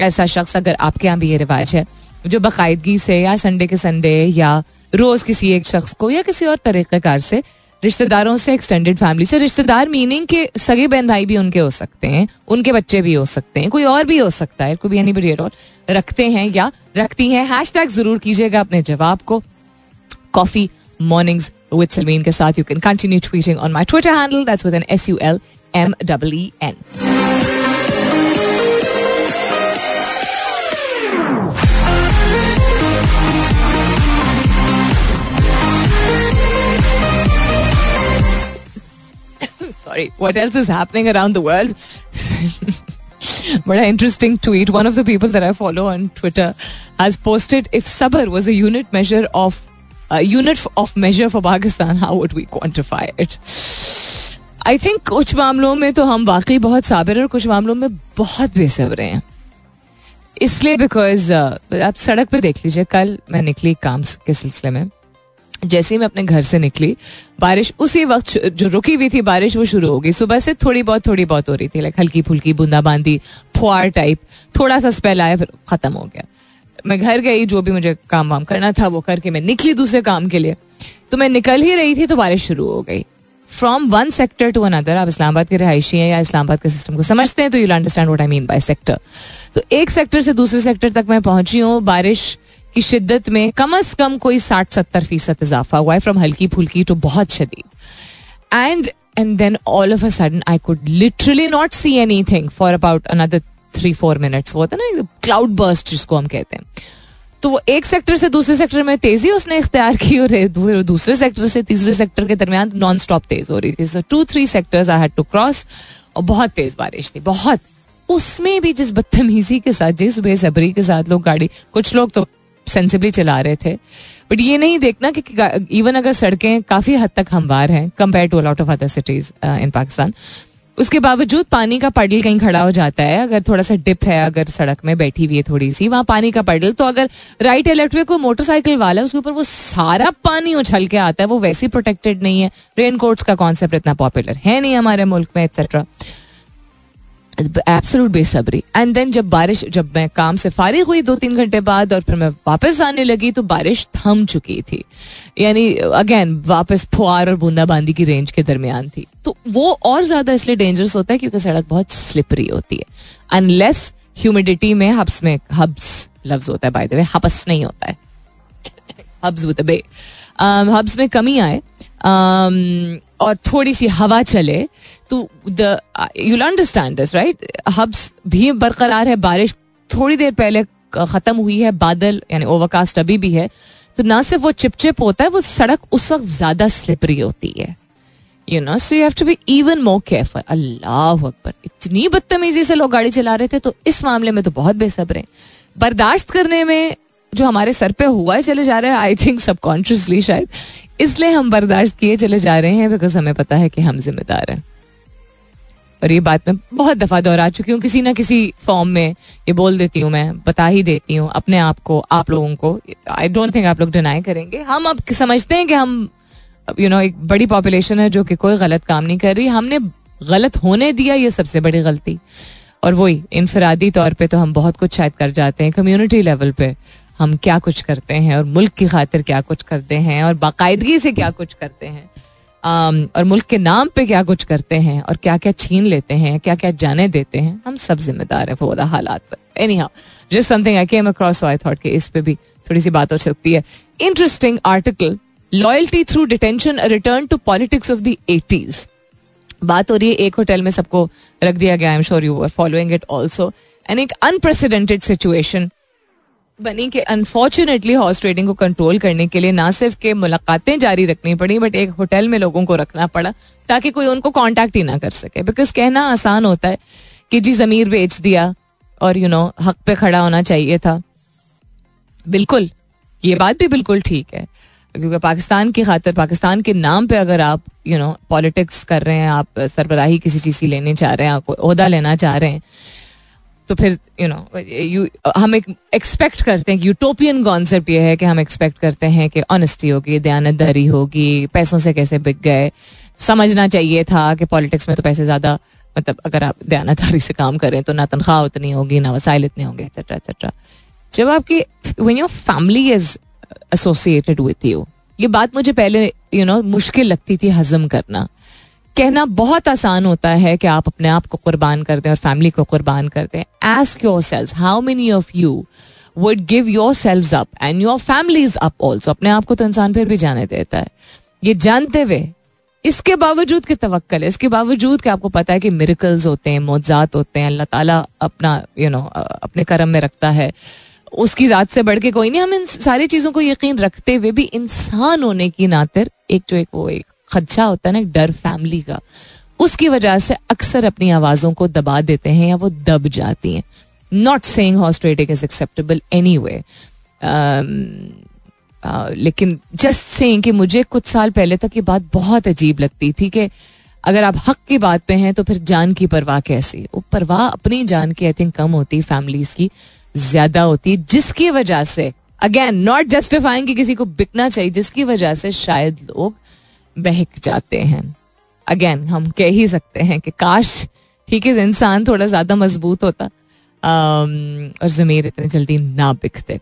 ऐसा शख्स अगर आपके यहाँ भी ये रिवाज है जो बाकायदगी से या संडे के संडे या रोज किसी एक शख्स को या किसी और तरीक़ेकार से, रिश्तेदारों से एक्सटेंडेड फैमिली से, रिश्तेदार मीनिंग के सगे बहन भाई भी उनके हो सकते हैं, उनके बच्चे भी हो सकते हैं, कोई और भी हो सकता है, कोई भी एनी बडी रखते हैं या रखती हैं। हैश टैग ज़रूर कीजिएगा अपने जवाब को। कॉफ़ी मॉर्निंग्स विद सलमीन के साथ you can continue tweeting on my Twitter handle that's with N S U L M double N sorry, what else is happening around the world? but an interesting tweet. One of the people that I follow on Twitter has posted if Sabr was a unit measure of a unit of measure for Pakistan, how would we quantify it? I think कुछ मामलों में तो हम वाकई बहुत साबिर और कुछ मामलों में बहुत बेसब्र हैं इसलिए बिकॉज आप सड़क पे देख लीजिए कल मैं निकली काम के सिलसिले में जैसे ही मैं अपने घर से निकली, बारिश उसी वक्त जो रुकी हुई थी, बारिश वो शुरू हो गई सुबह से थोड़ी बहुत थोड़ी बहुत हो रही थी लाइक हल्की फुल्की बूंदाबांदी फुआर टाइप थोड़ा सा स्पेल आया, फिर खत्म हो गया। मैं घर गई, जो भी मुझे काम वाम करना था, वो करके मैं निकली दूसरे काम के लिए। तो मैं निकल ही रही थी तो बारिश शुरू हो गई। From one sector to another आप इस्लामाबाद के रिहायशी हैं या इस्लामाबाद के सिस्टम को समझते हैं तो you understand what I mean by sector तो एक सेक्टर से दूसरे सेक्टर तक मैं पहुँची हूँ, बारिश की शिद्दत में कम अज कम कोई साठ सत्तर फ़ीसद इजाफा हुआ है फ्रॉम हल्की फुल्की टू बहुत शदीद। And and then all of a sudden I could literally not see anything for about another three four minutes वो होता है ना क्लाउड बर्स्ट जिसको हम कहते हैं। तो वो एक सेक्टर से दूसरे सेक्टर में तेज़ी उसने इख्तियार की और दूसरे सेक्टर से तीसरे सेक्टर के दरमियान नॉन स्टॉप तेज हो रही थी। So two three sectors I had to cross और बहुत तेज बारिश थी। बहुत। उसमें भी जिस बदतमीजी के साथ, जिस बेसब्री के साथ लोग गाड़ी कुछ लोग तो सेंसिबली चला रहे थे। बट ये नहीं देखना कि इवन अगर सड़कें काफ़ी हद तक हमवार हैं compare to lot of other cities in Pakistan उसके बावजूद पानी का पडल कहीं खड़ा हो जाता है, अगर थोड़ा सा डिप है, अगर सड़क में बैठी हुई है थोड़ी सी, वहाँ पानी का पडल तो अगर राइट इलेक्ट वे को मोटरसाइकिल वाला, उसके ऊपर वो सारा पानी उछल के आता है, वो वैसे प्रोटेक्टेड नहीं है। रेन कोट्स का कॉन्सेप्ट इतना पॉपुलर है नहीं हमारे मुल्क में एक्सेट्रा एब्सोलूट बेसब्री। एंड देन जब बारिश जब मैं काम से फारिग हुई दो तीन घंटे बाद और फिर मैं वापस आने लगी तो बारिश थम चुकी थी। यानी अगेन वापस फुआर और बूंदाबांदी की रेंज के दरमियान थी। तो वो और ज़्यादा इसलिए डेंजरस होता है क्योंकि सड़क बहुत स्लिपरी होती है। अनलेस ह्यूमिडिटी में हब्स में हब्स लफ्ज होता है बाय द वे नहीं होता है। हब्स विद बे हब्स में कमी आए। Um, और थोड़ी सी हवा चले तो यूल अंडरस्टैंड दिस राइट हब्स भी बरकरार है, बारिश थोड़ी देर पहले खत्म हुई है, बादल, यानी ओवरकास्ट अभी भी है तो ना सिर्फ़ वो चिपचिप होता है, वो सड़क उस वक्त ज़्यादा स्लिपरी होती है। You know so you have to be even more careful Allah Akbar. इतनी बदतमीजी से लोग गाड़ी चला रहे थे तो इस मामले में तो बहुत बेसब्र हैं। बर्दाश्त करने में जो हमारे सर पे हुआ है, चले जा रहे हैं आई थिंक सबकॉन्शियसली शायद, इसलिए हम बर्दाश्त किए चले जा रहे हैं बिकॉज़ हमें पता है कि हम जिम्मेदार हैं। और ये बात मैं बहुत दफ़ा दोहरा चुकी हूँ किसी ना किसी फॉर्म में ये बोल देती हूँ मैं बता ही देती हूँ अपने आप को आप लोगों को। आई डोंट थिंक आप लोग डिनाई करेंगे। हम अब समझते हैं कि हम यू you नो know, एक बड़ी पॉपुलेशन है जो कि कोई गलत काम नहीं कर रही। हमने गलत होने दिया ये सबसे बड़ी गलती। और वही इनफरादी तौर पे तो हम बहुत कुछ शायद कर जाते हैं कम्युनिटी लेवल पे हम क्या कुछ करते हैं और मुल्क की खातिर क्या कुछ करते हैं और बाकायदगी से क्या कुछ करते हैं। और मुल्क के नाम पे क्या कुछ करते हैं और क्या क्या छीन लेते हैं क्या क्या जाने देते हैं, हम सब जिम्मेदार हैं वो हालात पर। Anyhow just something I came across I thought के इस पे भी थोड़ी सी बात हो सकती है। Interesting article loyalty through detention return to politics of the eighties बात हो रही है, एक होटल में सबको रख दिया गया I am sure you are following it also and एक अनप्रेसिडेंटेड सिचुएशन बनी कि अनफॉर्चुनेटली हॉर्स ट्रेडिंग को कंट्रोल करने के लिए ना सिर्फ़ के मुलाकातें जारी रखनी पड़ी बट एक होटल में लोगों को रखना पड़ा ताकि कोई उनको कांटेक्ट ही ना कर सके। बिकॉज़ कहना आसान होता है कि जी जमीर बेच दिया और यू you नो know, हक पे खड़ा होना चाहिए था। बिल्कुल ये बात भी बिल्कुल ठीक है। क्योंकि पाकिस्तान की खातिर पाकिस्तान के नाम पे अगर आप यू नो पॉलिटिक्स कर रहे हैं आप सरबराही किसी चीज़ की लेने चाह रहे हैं आप अहदा लेना चाह रहे हैं तो फिर यू नो यू हम एक एक्सपेक्ट करते हैं यूटोपियन कॉन्सेप्ट ये है कि हम एक्सपेक्ट करते हैं कि ऑनेस्टी होगी दयानतदारी होगी, पैसों से कैसे बिक गए। समझना चाहिए था कि पॉलिटिक्स में तो पैसे ज़्यादा मतलब अगर आप दयानतदारी से काम करें तो ना तनख्वाह उतनी होगी, ना वसाइल इतने होंगे एक्सेट्रा एक्सेट्रा जब आपकी when your family is associated with you ये बात मुझे पहले यू नो मुश्किल लगती थी हजम करना। कहना बहुत आसान होता है कि आप अपने आप को कुर्बान कर दें और फैमिली को कुर्बान कर दें। Ask your selves how many of you would give your selves up and your families up also अपने आप को तो इंसान फिर भी जाने देता है। ये जानते हुए इसके बावजूद कि तवक्ल है इसके बावजूद कि आपको पता है कि मिरिकल्स होते हैं मोजात होते हैं अल्लाह ताला अपना यू you नो know, अपने करम में रखता है। उसकी जात से बढ़ के कोई नहीं हम इन सारी चीज़ों को यकीन रखते हुए भी इंसान होने की नातिर एक जो एक वो एक खदशा होता है ना डर फैमिली का। उसकी वजह से अक्सर अपनी आवाजों को दबा देते हैं या वो दब जाती हैं। Not saying horse trading is acceptable anyway लेकिन जस्ट सेइंग कि मुझे कुछ साल पहले तक ये बात बहुत अजीब लगती थी कि अगर आप हक की बात पे हैं तो फिर जान की परवाह कैसी? वो परवाह अपनी जान की आई थिंक कम होती फैमिलीज़ की, ज़्यादा होती जिसकी वजह से अगेन नॉट जस्टिफाइंग कि किसी को बिकना चाहिए, जिसकी वजह से शायद लोग बहक जाते हैं। अगेन हम कह ही सकते हैं कि काश ठीक है, इंसान थोड़ा ज़्यादा मज़बूत होता और जमीर इतने जल्दी ना बिकते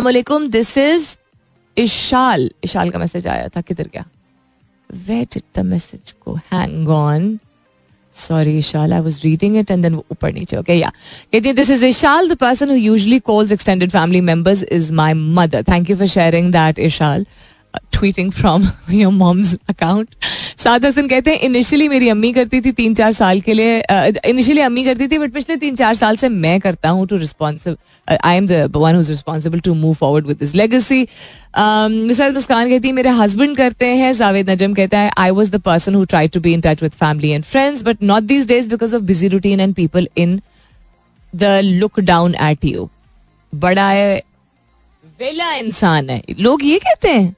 वालेकुम दिस इज़ इशाल। इशाल का मैसेज आया था, किधर गया? वेट डिड द मैसेज को hang on sorry Ishal I was reading it and then ऊपर नीचे ओके या कहती है this is Ishal the person who usually calls extended family members is my mother thank you for sharing that Ishal. Tweeting from your mom's account Saad Hasan कहते हैं इनिशियली मेरी अम्मी करती थी तीन चार साल के लिए इनिशियली अम्मी करती थी बट पिछले तीन चार साल से मैं करता हूँ too responsible I am the one who's responsible to move forward with this legacy Misal Muskan कहती है, मेरे हस्बैंड करते हैं जावेद नजम कहता है I was the person who try to be in touch with family and friends but not these days because of busy routine and people in the look down at you बड़ा वेला इंसान है। लोग ये कहते हैं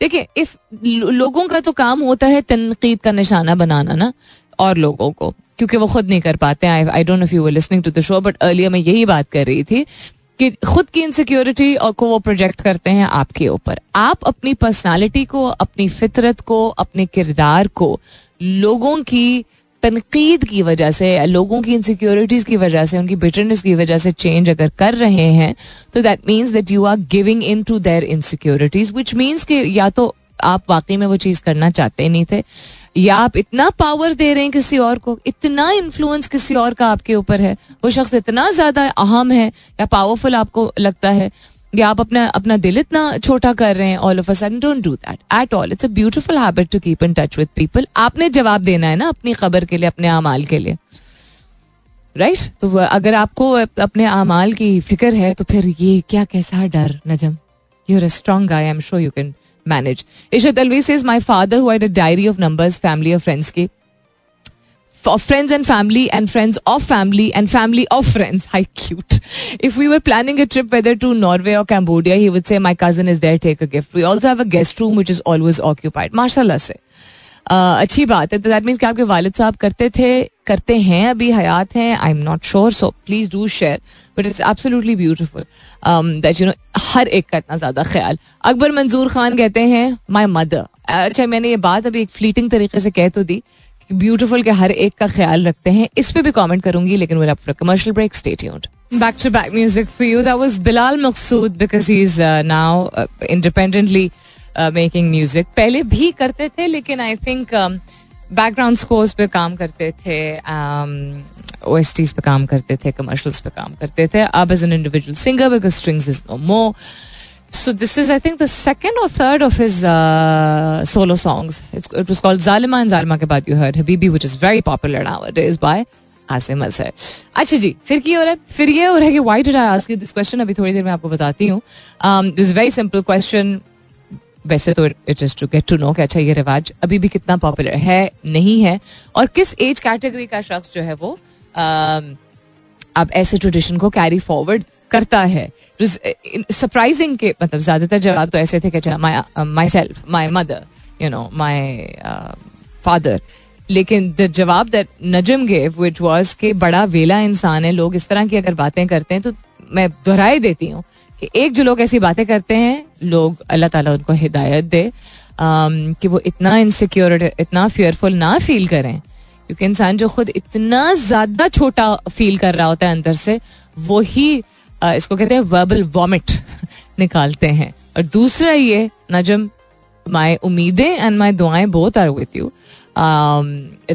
देखिए इफ़ लोगों का तो काम होता है तनकीद का निशाना बनाना ना, और लोगों को, क्योंकि वो खुद नहीं कर पाते। I don't know you were listening to the show but earlier मैं यही बात कर रही थी कि खुद की इनसिक्योरिटी और को वो प्रोजेक्ट करते हैं आपके ऊपर। आप अपनी पर्सनालिटी को, अपनी फितरत को, अपने किरदार को, लोगों की तनकीद की वजह से, लोगों की इनसिक्योरिटीज की वजह से, उनकी बिटरनेस की वजह से चेंज अगर कर रहे हैं तो that means that you are giving in to their insecurities which means कि या तो आप वाकई में वो चीज़ करना चाहते नहीं थे, या आप इतना पावर दे रहे हैं किसी और को, इतना इन्फ्लुएंस किसी और का आपके ऊपर है, वो शख्स इतना ज़्यादा अहम है या पावरफुल आपको लगता है आप अपना अपना दिल इतना छोटा कर रहे हैं all of a don't do that at all it's a beautiful habit to keep in touch with people आपने जवाब देना है ना अपनी खबर के लिए, अपने अमाल के लिए। Right right? तो अगर आपको अपने अमाल की फ़िक्र है तो फिर ये क्या, कैसा डर, Najam? You are strong I am sure you can manage Ishat Alvi says my father हुआ डायरी ऑफ़ नंबर्स फैमिली और फ्रेंड्स की friends and family and friends of family and family of friends. How cute. If we were planning a trip whether to Norway or Cambodia, he would say, My cousin is there, take a gift. We also have a guest room which is always occupied. MashaAllah se. अच्छी बात है तो दैट मीन्स कि आपके वालिद साहब करते थे करते हैं अभी हयात हैं I am not sure so please do share but it's absolutely beautiful that you know हर एक का इतना ज़्यादा ख्याल अकबर मंजूर खान कहते हैं माई मदर अच्छा मैंने ये बात अभी एक फ्लीटिंग तरीके से कह तो दी ब्यूटिफुल के हर एक का ख्याल रखते हैं। इस पे भी कमेंट करूँगी, लेकिन well for commercial break stay tuned back to back music for you that was Bilal Maqsood because he is now independently making music पहले भी करते थे, लेकिन आई थिंक बैकग्राउंड स्कोर्स पे काम करते थे ओ एस टीज पे काम करते थे कमर्शल्स पे काम करते थे. अब as an individual singer because Strings is no more So this is, I think, the second or third of his uh, solo songs. It's, it was called Zalima and Zalima के बाद you heard Habibi, which is very popular nowadays by Asim Azhar अच्छा जी फिर क्या हो रहा है फिर ये हो रहा है कि why did I ask this question अभी थोड़ी देर में आपको बताती हूँ दिस वेरी सिंपल क्वेश्चन वैसे तो it is to get to know कि अच्छा ये रिवाज अभी भी कितना पॉपुलर है नहीं है। और किस एज कैटेगरी का शख्स जो है वो अब ऐसे ट्रेडिशन को कैरी फॉरवर्ड करता है। सरप्राइजिंग के मतलब ज़्यादातर जवाब तो ऐसे थे कि myself my mother you know my father लेकिन द जवाब that Najam gave which was के बड़ा वेला इंसान है लोग इस तरह की अगर बातें करते हैं तो मैं दोहराई देती हूँ कि एक जो लोग ऐसी बातें करते हैं लोग अल्लाह ताला उनको हिदायत दे um, कि वो इतना इनसिक्योर इतना फियरफुल ना फील करें। क्योंकि इंसान जो खुद इतना ज़्यादा छोटा फील कर रहा होता है अंदर से वो ही इसको कहते हैं वर्बल वॉमिट निकालते हैं। और दूसरा ये, नजम माई उम्मीदें एंड माई दुआएँ बहुत are with you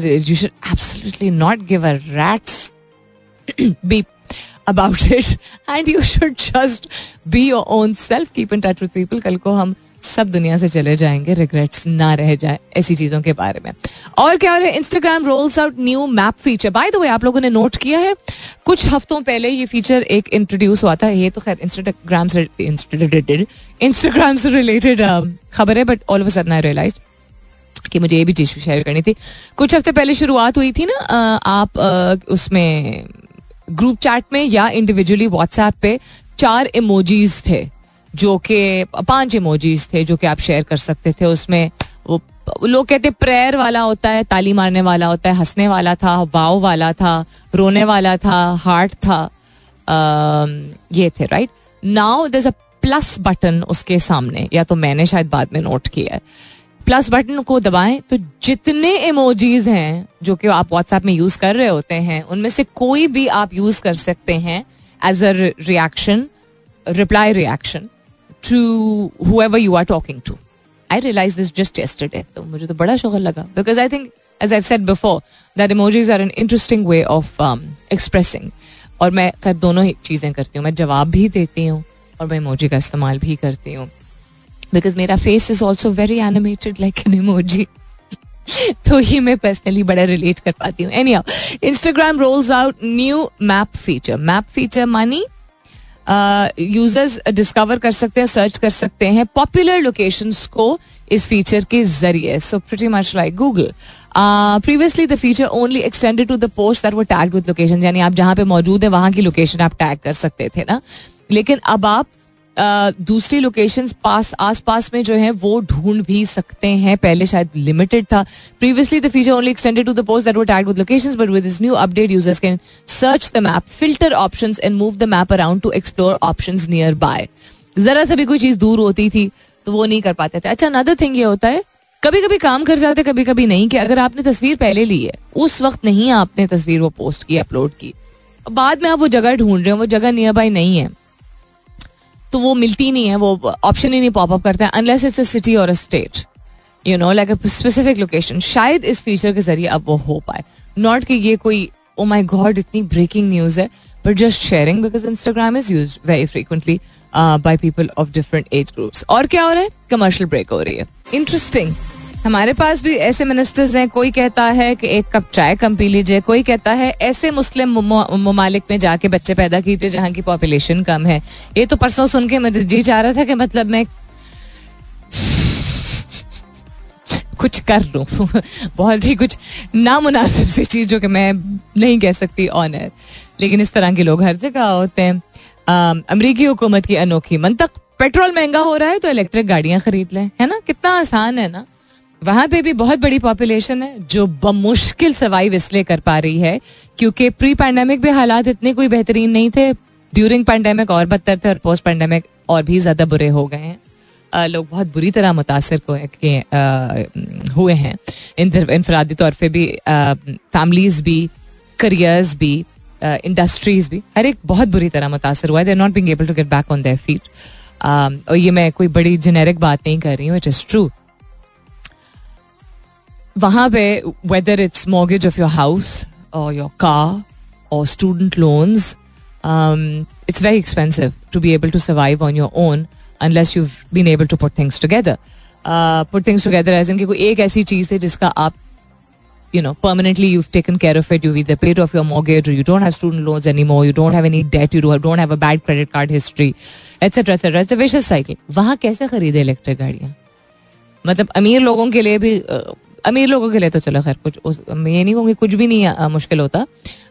you should absolutely not give a rats be about it and you should just be your own self keep in touch with people कल को हम सब दुनिया से चले जाएँगे रिग्रेट्स ना रह जाए ऐसी चीज़ों के बारे में। और क्या हो रहा है Instagram rolls out new map feature by the way आप लोगों ने नोट किया है, कुछ हफ्तों पहले ये फीचर एक इंट्रोड्यूस हुआ था। ये तो खैर इंस्टाग्राम से इंस्टाग्राम से रिलेटेड खबर है but all of sudden I realise कि मुझे ये भी चीज़ शेयर करनी थी। कुछ हफ़्ते पहले शुरुआत हुई थी ना आप उसमें ग्रुप चैट में या इंडिविजुअली व्हाट्सएप पे चार इमोजीज थे। जो कि पाँच इमोजीज थे जो कि आप शेयर कर सकते थे उसमें वो लोग कहते प्रेयर वाला होता है ताली मारने वाला होता है हंसने वाला था वाव वाला था रोने वाला था हार्ट था आ, ये थे right now there a plus button उसके सामने या तो मैंने शायद बाद में नोट किया है। प्लस बटन को दबाएँ तो जितने इमोजीज हैं जो कि आप व्हाट्सएप में यूज़ कर रहे होते हैं उनमें से कोई भी आप यूज़ कर सकते हैं as a reaction reply reaction to whoever you are talking to I realise this just yesterday तो मुझे तो बड़ा शुगर लगा. Because I think as I said before that emojis are an interesting way of expressing और मैं खैर दोनों ही चीज़ें करती हूँ. मैं जवाब भी देती हूँ और मैं इमोजी का इस्तेमाल भी करती हूँ. बिकॉज़ मेरा face is also very animated like an emoji तो ही मैं पर्सनली बड़ा रिलेट कर पाती हूँ. Any Instagram rolls out new map feature map feature many users discover कर सकते हैं सर्च कर सकते हैं। पॉपुलर लोकेशंस को इस फीचर के ज़रिए। So pretty much like Google previously the feature only extended to the post that वो टैग विद लोकेशन यानी आप जहाँ पे मौजूद है, वहाँ की लोकेशन आप टैग कर सकते थे ना। लेकिन अब आप दूसरी लोकेशन पास आस पास में जो है, वो ढूंढ भी सकते हैं। पहले शायद लिमिटेड था। Previously the feature only extended to the post that were with locations but with new update users can search the map filter options and move the map around to explore options nearby जरा सा भी कोई चीज़ दूर होती थी तो वो नहीं कर पाते थे। अच्छा अनदर थिंग ये होता है कभी कभी काम कर जाते कभी कभी नहीं कि अगर आपने तस्वीर पहले ली है, उस वक्त नहीं आपने तस्वीर वो पोस्ट की अपलोड की। बाद में आप वो जगह ढूंढ रहे हो, वो जगह नियर बाय नहीं है। तो वो मिलती नहीं है, वो ऑप्शन ही नहीं पॉपअप करता है अनलेस इट्स अ सिटी और a state you know like a specific location शायद इस फीचर के ज़रिए अब वो हो पाए। नॉट कि ये कोई ओ माई गॉड इतनी ब्रेकिंग न्यूज़ है but just sharing because Instagram is use very frequently by people of different age groups और क्या हो रहा है? कमर्शियल ब्रेक हो रही है। इंटरेस्टिंग हमारे पास भी ऐसे मिनिस्टर्स हैं कोई कहता है कि एक कप चाय कम पी लीजिए कोई कहता है ऐसे मुस्लिम ममालिक में जाके बच्चे पैदा कीजिए जहाँ की पॉपुलेशन कम है ये तो परसों सुन के मुझे जी चाह रहा था कि मतलब मैं कुछ कर लू बहुत ही कुछ नामुनासिब सी चीज़ जो कि मैं नहीं कह सकती ऑनर लेकिन इस तरह के लोग हर जगह होते हैं अमरीकी हुकूमत की अनोखी मंतक पेट्रोल महँगा हो रहा है तो इलेक्ट्रिक गाड़ियाँ खरीद लें है ना कितना आसान है ना वहाँ पे भी बहुत बड़ी पॉपुलेशन है, जो बमुश्किल सर्वाइव इसलिए कर पा रही है, क्योंकि प्री पैंडेमिक भी हालात इतने कोई बेहतरीन नहीं थे। ड्यूरिंग पैंडेमिक और बदतर थे और पोस्ट पैंडेमिक और भी ज़्यादा बुरे हो गए हैं। लोग बहुत बुरी तरह मुतासर हुए हैं। इनफरादी तौर पर भी फैमिलीज़ भी करियर्स भी इंडस्ट्रीज़ भी, हर एक बहुत बुरी तरह मुतासर हुआ है। They not being able to get back on their feet और ये मैं कोई बड़ी जेनेरिक बात नहीं कर रही हूँ इट इज़ ट्रू वहाँ पे whether it's mortgage of your house और योर कार और student loans it's very expensive to be able to survive on your own unless you been able to put things together put things together as in कि कोई एक ऐसी चीज़ है जिसका आप you know permanently you've taken care of it you've either paid off your mortgage or you don't have student loans anymore you don't have any debt you don't have a bad credit card history etc etc it's a vicious cycle वहाँ कैसे खरीदे इलेक्ट्रिक गाड़ियाँ मतलब अमीर लोगों के लिए भी अमीर लोगों के लिए तो चलो खैर कुछ उस, ये नहीं कहूँगी कुछ भी नहीं आ, मुश्किल होता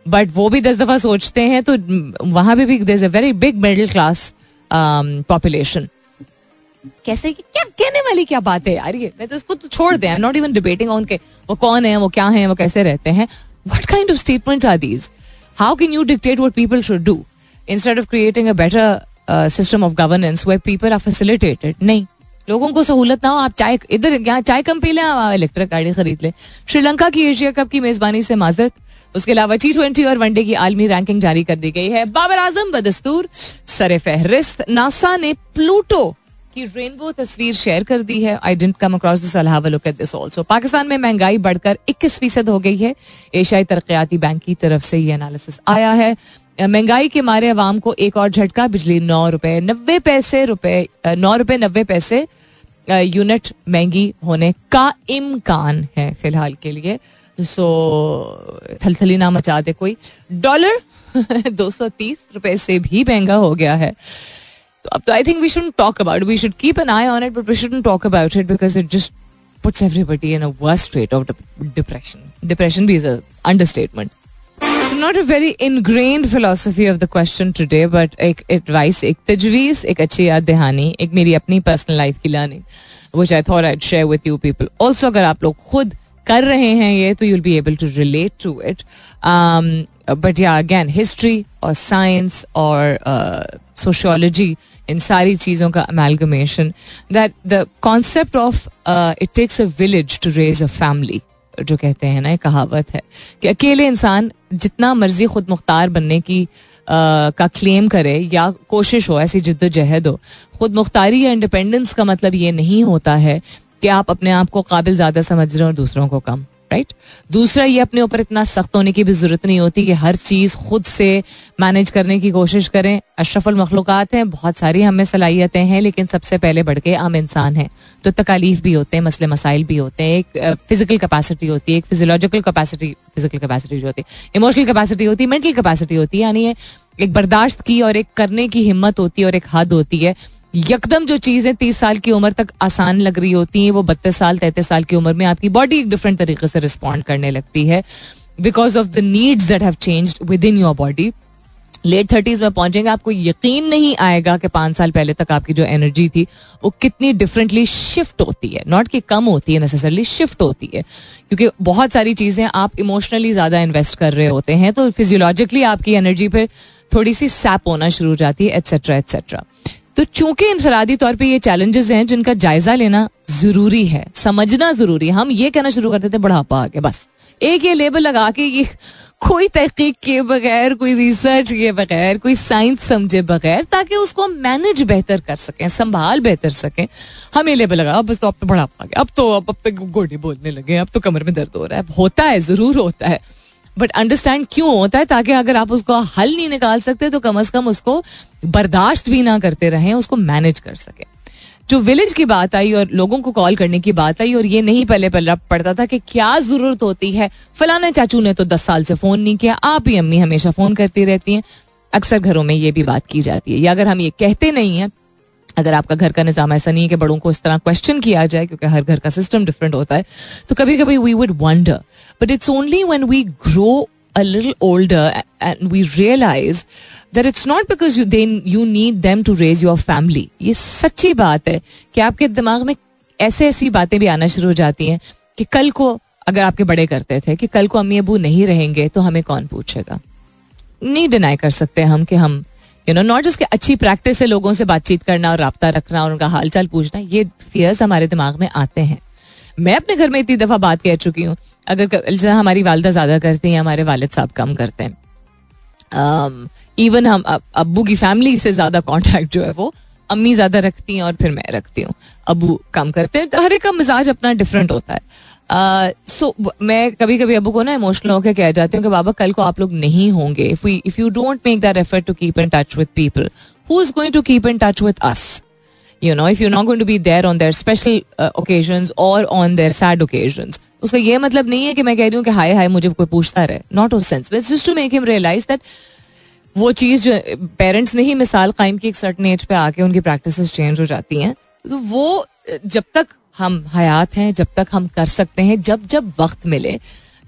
बट वो भी दस दफ़ा सोचते हैं तो वहाँ भी there a very big middle class population कैसे क्या कहने वाली क्या बात है यार ये? मैं तो इसको तो छोड़ they not even debating on के वो कौन है वो क्या है वो कैसे रहते हैं। What kind of statements are these how can you dictate what people should do instead of creating a better system of governance way people are facilitated नहीं लोगों को सहूलत ना हो, आप चाय, इधर यहाँ चाय कम पी लें, आप इलेक्ट्रिक गाड़ी खरीद लें। श्रीलंका की एशिया कप की मेजबानी से माजरत। उसके अलावा टी ट्वेंटी और वनडे की आलमी रैंकिंग जारी कर दी गई है। बाबर आज़म बदस्तूर, सर फहरिस्त। नासा ने प्लूटो की रेनबो तस्वीर शेयर कर दी है। I didn't come across this this also Pakistan में महँगाई बढ़कर 21 फ़ीसद हो गई है। एशियाई तरक्याती बैंक की तरफ़ से ये एनालिसिस आया है। महँगाई के मारे अवाम को एक और झटका, बिजली नौ रुपए, नब्बे पैसे रुपए नौ रुपए, नब्बे पैसे यूनिट महँगी होने का इम्कान है फ़िलहाल के लिए। सो, थलथली ना मचा दे कोई। डॉलर दो सौ तीस रुपए से भी महँगा हो गया है। तो अब तो I think we should talk about we should keep an eye on it but we should talk about it because it just puts everybody in a worse state of depression. Depression be is an not a very ingrain philosophy of the question today but एक एडवाइस एक तजवीज, एक अच्छी याद दहानी, एक मेरी अपनी पर्सनल लाइफ की learning which I thought I'd share with you people also अगर आप लोग खुद कर रहे हैं ये तो you'll be able to relate to it but या अगैन हिस्ट्री और साइंस और सोशोलॉजी इन सारी चीज़ों का amalgamation that the concept of it takes a village to raise a family जो कहते हैं ना कहावत है कि अकेले इंसान जितना मर्ज़ी खुद मुख्तार बनने की आ, का क्लेम करे या कोशिश हो ऐसी जिद्दोजहद हो खुद मुख्तारी या इंडिपेंडेंस का मतलब ये नहीं होता है कि आप अपने आप को काबिल ज़्यादा समझ रहे हो और दूसरों को कम। राइट दूसरा, ये अपने ऊपर इतना सख्त होने की भी ज़रूरत नहीं होती कि हर चीज़ खुद से मैनेज करने की कोशिश करें। अशरफुल मखलूक़ात हैं, बहुत सारी हमें सलाहियतें हैं, लेकिन सबसे पहले बढ़ के आम इंसान हैं। तो तकालीफ भी होते हैं, मसले मसाइल भी होते हैं, एक फ़िज़िकल कैपेसिटी होती है, एक फिजियोलॉजिकल कैपेसिटी फ़िज़िकल कैपेसिटी जो होती है। इमोशनल कैपेसिटी होती है मेंटल कैपेसिटी होती है, यानी एक बर्दाश्त की और एक करने की हिम्मत होती है और एक हद होती है। यकदम जो चीज़ें तीस साल की उम्र तक आसान लग रही होती हैं, वो बत्तीस साल, तैतीस साल की उम्र में आपकी बॉडी एक डिफरेंट तरीके से रिस्पॉन्ड करने लगती है। Because of the needs that have change within your body late thirties में पहुँचेंगे, आपको यकीन नहीं आएगा कि पाँच साल पहले तक आपकी जो एनर्जी थी, वो कितनी डिफरेंटली शिफ्ट होती है। नॉट कि कम होती है नेसेसरली शिफ्ट होती है। क्योंकि बहुत सारी चीज़ें आप इमोशनली ज़्यादा इन्वेस्ट कर रहे होते हैं तो फिजियोलॉजिकली आपकी एनर्जी पर थोड़ी सी सैप होना शुरू हो जाती है एट्सेट्रा एट्सेट्रा तो चूँकि इनफरादी तौर पे ये चैलेंजेस हैं, जिनका जायजा लेना ज़रूरी है, समझना ज़रूरी हम ये कहना शुरू करते थे, बढ़ापा आके बस। एक ये लेबल लगा के ये कोई तहकीक के बगैर, कोई रिसर्च के बगैर, कोई साइंस समझे बगैर, ताकि उसको हम मैनेज बेहतर कर सकें, संभाल बेहतर सकें, हम लेबल लगा बस तो अब तो बढ़ापा गया, अब तो अब अब तो गोडे बोलने लगे अब तो कमर में दर्द हो रहा है होता है, ज़रूर होता है। बट अंडरस्टैंड क्यों होता है ताकि अगर आप उसको हल नहीं निकाल सकते तो कम अज कम उसको बर्दाश्त भी ना करते रहें, उसको मैनेज कर सकें। जो विलेज की बात आई और लोगों को कॉल करने की बात आई, और ये नहीं पहले पहले पड़ता था कि क्या ज़रूरत होती है। फलाना चाचू ने तो दस साल से फ़ोन नहीं किया, आप ही अम्मी हमेशा फ़ोन करती रहती हैं। अक्सर घरों में ये भी बात की जाती है, या अगर हम ये कहते नहीं है अगर आपका घर का निज़ाम ऐसा नहीं है कि बड़ों को इस तरह क्वेश्चन किया जाए, क्योंकि हर घर का सिस्टम डिफरेंट होता है तो कभी कभी we would wonder but it's only when we grow a little older and we realize that it's not because you then you need them to raise your family. ये सच्ची बात है कि आपके दिमाग में ऐसे ऐसी बातें भी आना शुरू हो जाती हैं कि कल को अगर आपके बड़े करते थे कि कल को अम्मी अबू नहीं रहेंगे तो हमें कौन पूछेगा? नहीं डिनाई कर सकते हम कि हम यू नो नॉट जस्ट अच्छी प्रैक्टिस है लोगों से बातचीत करना और रबता रखना और उनका हाल चाल पूछना ये फियर्स हमारे दिमाग में आते हैं। मैं अपने घर में इतनी दफ़ा बात कह चुकी हूँ। अगर जैसे हमारी वालदा ज़्यादा करती हैं हमारे वालद साहब कम करते हैं। इवन um, हम अब्बू की फैमिली से ज़्यादा कांटेक्ट जो है वो अम्मी ज़्यादा रखती हैं और फिर मैं रखती हूँ। अबू कम करते हैं। हर एक का मिजाज अपना डिफरेंट होता है। सो uh, so, मैं कभी कभी अबू को ना इमोशनल होकर कह जाती हूँ कि बाबा कल को आप लोग नहीं होंगे। If if you don't make that effort to keep in touch with people who is going to keep in touch with us you know if you not going to be there on their special occasion और ऑन देयर सैड ओकेजन उसका ये मतलब नहीं है कि मैं कह रही हूँ कि हाय हाय मुझे कोई पूछता रहे. नॉट उस sense but just to make him realise that वो चीज़ जो पेरेंट्स ने ही मिसाल कायम की एक सर्टन एज पे आके उनकी प्रैक्टिस चेंज हो जाती हैं। तो वो जब तक हम हयात हैं, जब तक हम कर सकते हैं, जब जब वक्त मिले।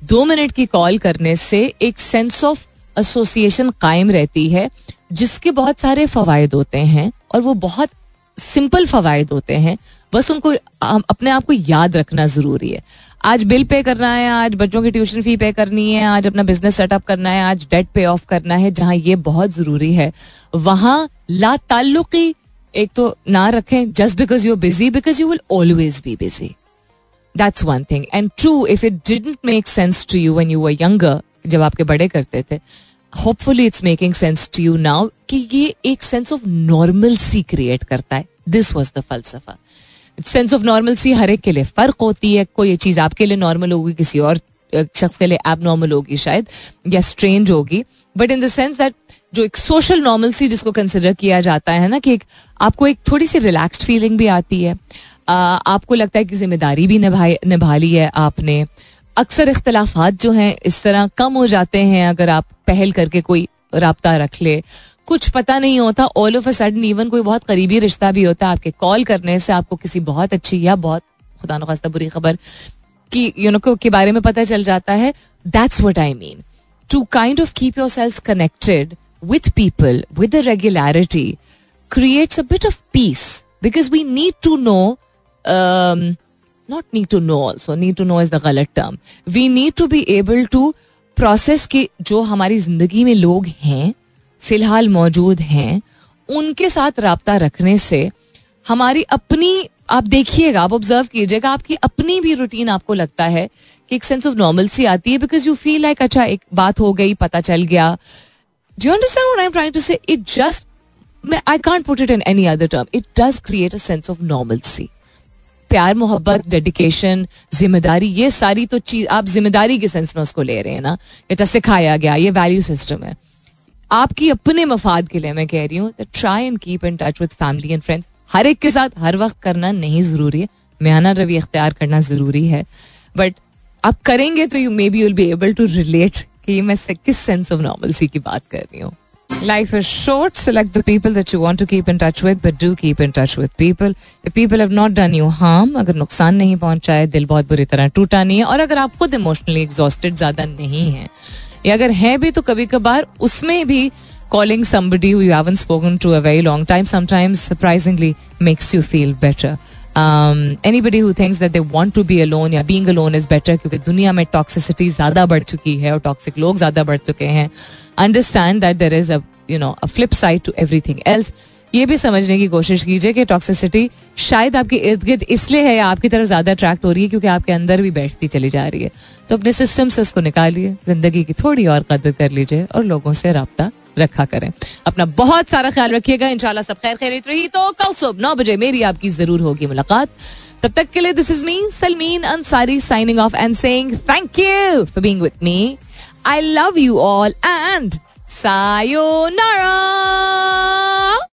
दो मिनट की कॉल करने से एक सेंस ऑफ़ एसोसिएशन कायम रहती है, जिसके बहुत सारे फवायद होते हैं और वो बहुत सिंपल फवायद होते हैं। बस उनको अपने आप को याद रखना ज़रूरी है। आज बिल पे करना है, आज बच्चों की ट्यूशन फ़ी पे करनी है, आज अपना बिज़नेस सेटअप करना है, आज डेट पे ऑफ़ करना है, जहाँ ये बहुत ज़रूरी है। वहाँ ला ताल्लुकी एक तो ना रखें just because you busy because you will always be busy that's one thing and true if it didn't make sense to you when you were younger जब आपके बड़े करते थे hopefully it's making sense to you now कि ये एक sense of normalcy create करता है. दिस वॉज़ द फलसफा सेंस ऑफ़ नॉर्मल सी हर एक के लिए फ़र्क होती है। कोई चीज़ आपके लिए नॉर्मल होगी, किसी और शख्स के लिए एब नॉर्मल होगी शायद, या स्ट्रेंज होगी. But in the sense that जो एक सोशल नॉर्मल सी जिसको कंसिडर किया जाता है ना कि एक, आपको एक थोड़ी सी रिलैक्स्ड फीलिंग भी आती है। आ, आपको लगता है कि ज़िम्मेदारी भी निभाई निभा ली है आपने। अक्सर इख्तलाफात जो हैं इस तरह कम हो जाते हैं अगर आप पहल करके कोई रबता रख ले। कुछ पता नहीं होता all of a sudden even कोई बहुत करीबी रिश्ता भी होता है आपके कॉल करने से आपको किसी बहुत अच्छी या बहुत खुदा नखास्ता बुरी खबर की यू नो के बारे में पता चल जाता है। That's what I mean to kind of keep yourself connected with people with regularity creates a bit of peace. Because we need to know um, not need to know also need to know is the गलत term. We need to be able to process कि जो हमारी ज़िंदगी में लोग हैं फ़िलहाल मौजूद हैं उनके साथ रबता रखने से हमारी अपनी आप देखिएगा आप ऑब्ज़र्व कीजिएगा आपकी अपनी भी रूटीन आपको लगता है कि एक सेंस ऑफ़ नॉर्मल सी आती है बिकॉज़ यू फील लाइक अच्छा एक बात हो गई पता चल गया understand what I am trying to say it just I can't put it in any other term it does create a sense of normalcy प्यार, मोहब्बत डेडिकेशन ज़िम्मेदारी, ये सारी तो चीज़, आप ज़िम्मेदारी के सेंस में उसको ले रहे हैं ना? ये सिखाया गया, ये वैल्यू सिस्टम है। आपकी अपने मफाद के लिए मैं कह रही हूँ try and keep in touch with family and friends हर एक के साथ हर वक्त करना नहीं ज़रूरी है। म्याना रवि अख्तियार करना ज़रूरी है। बट आप करेंगे तो you may be you'll be able to relate कि मैं किस सेंस ऑफ़ नॉर्मल सी की बात कर रही हूँ Life is short. Select the people that you want to keep in touch with, but do keep in touch with people. If people have not done you harm, अगर नुकसान नहीं पहुँचाए दिल बहुत बुरी तरह टूटा नहीं है और अगर आप खुद इमोशनली एग्जॉस्टेड ज़्यादा नहीं है या अगर है भी तो कभी कभार उसमें भी calling somebody who you haven't spoken to a very long time sometimes surprisingly makes you feel better. Um, anybody who thinks that they want to be alone या being alone is better क्योंकि दुनिया में toxicity ज़्यादा बढ़ चुकी है और toxic लोग ज़्यादा बढ़ चुके हैं। Understand that there is a you know a flip side to everything else. ये भी समझने की कोशिश कीजिए कि टॉक्सिसिटी शायद आपके इर्द गिर्द इसलिए है या आपकी तरफ़ ज़्यादा अट्रैक्ट हो रही है क्योंकि आपके अंदर भी बैठती चली जा रही है। तो अपने सिस्टम से उसको निकालिए ज़िंदगी की थोड़ी और कदर कर लीजिए और लोगों से रबता रखा करें। अपना बहुत सारा ख्याल रखिएगा। इंशाल्लाह सब खैर खैरित रही। तो कल सुबह नौ बजे मेरी आपकी ज़रूर होगी मुलाकात। तब तक के लिए this is me Salmeen Ansari signing off and saying thank you for being with me I love you all and sayonara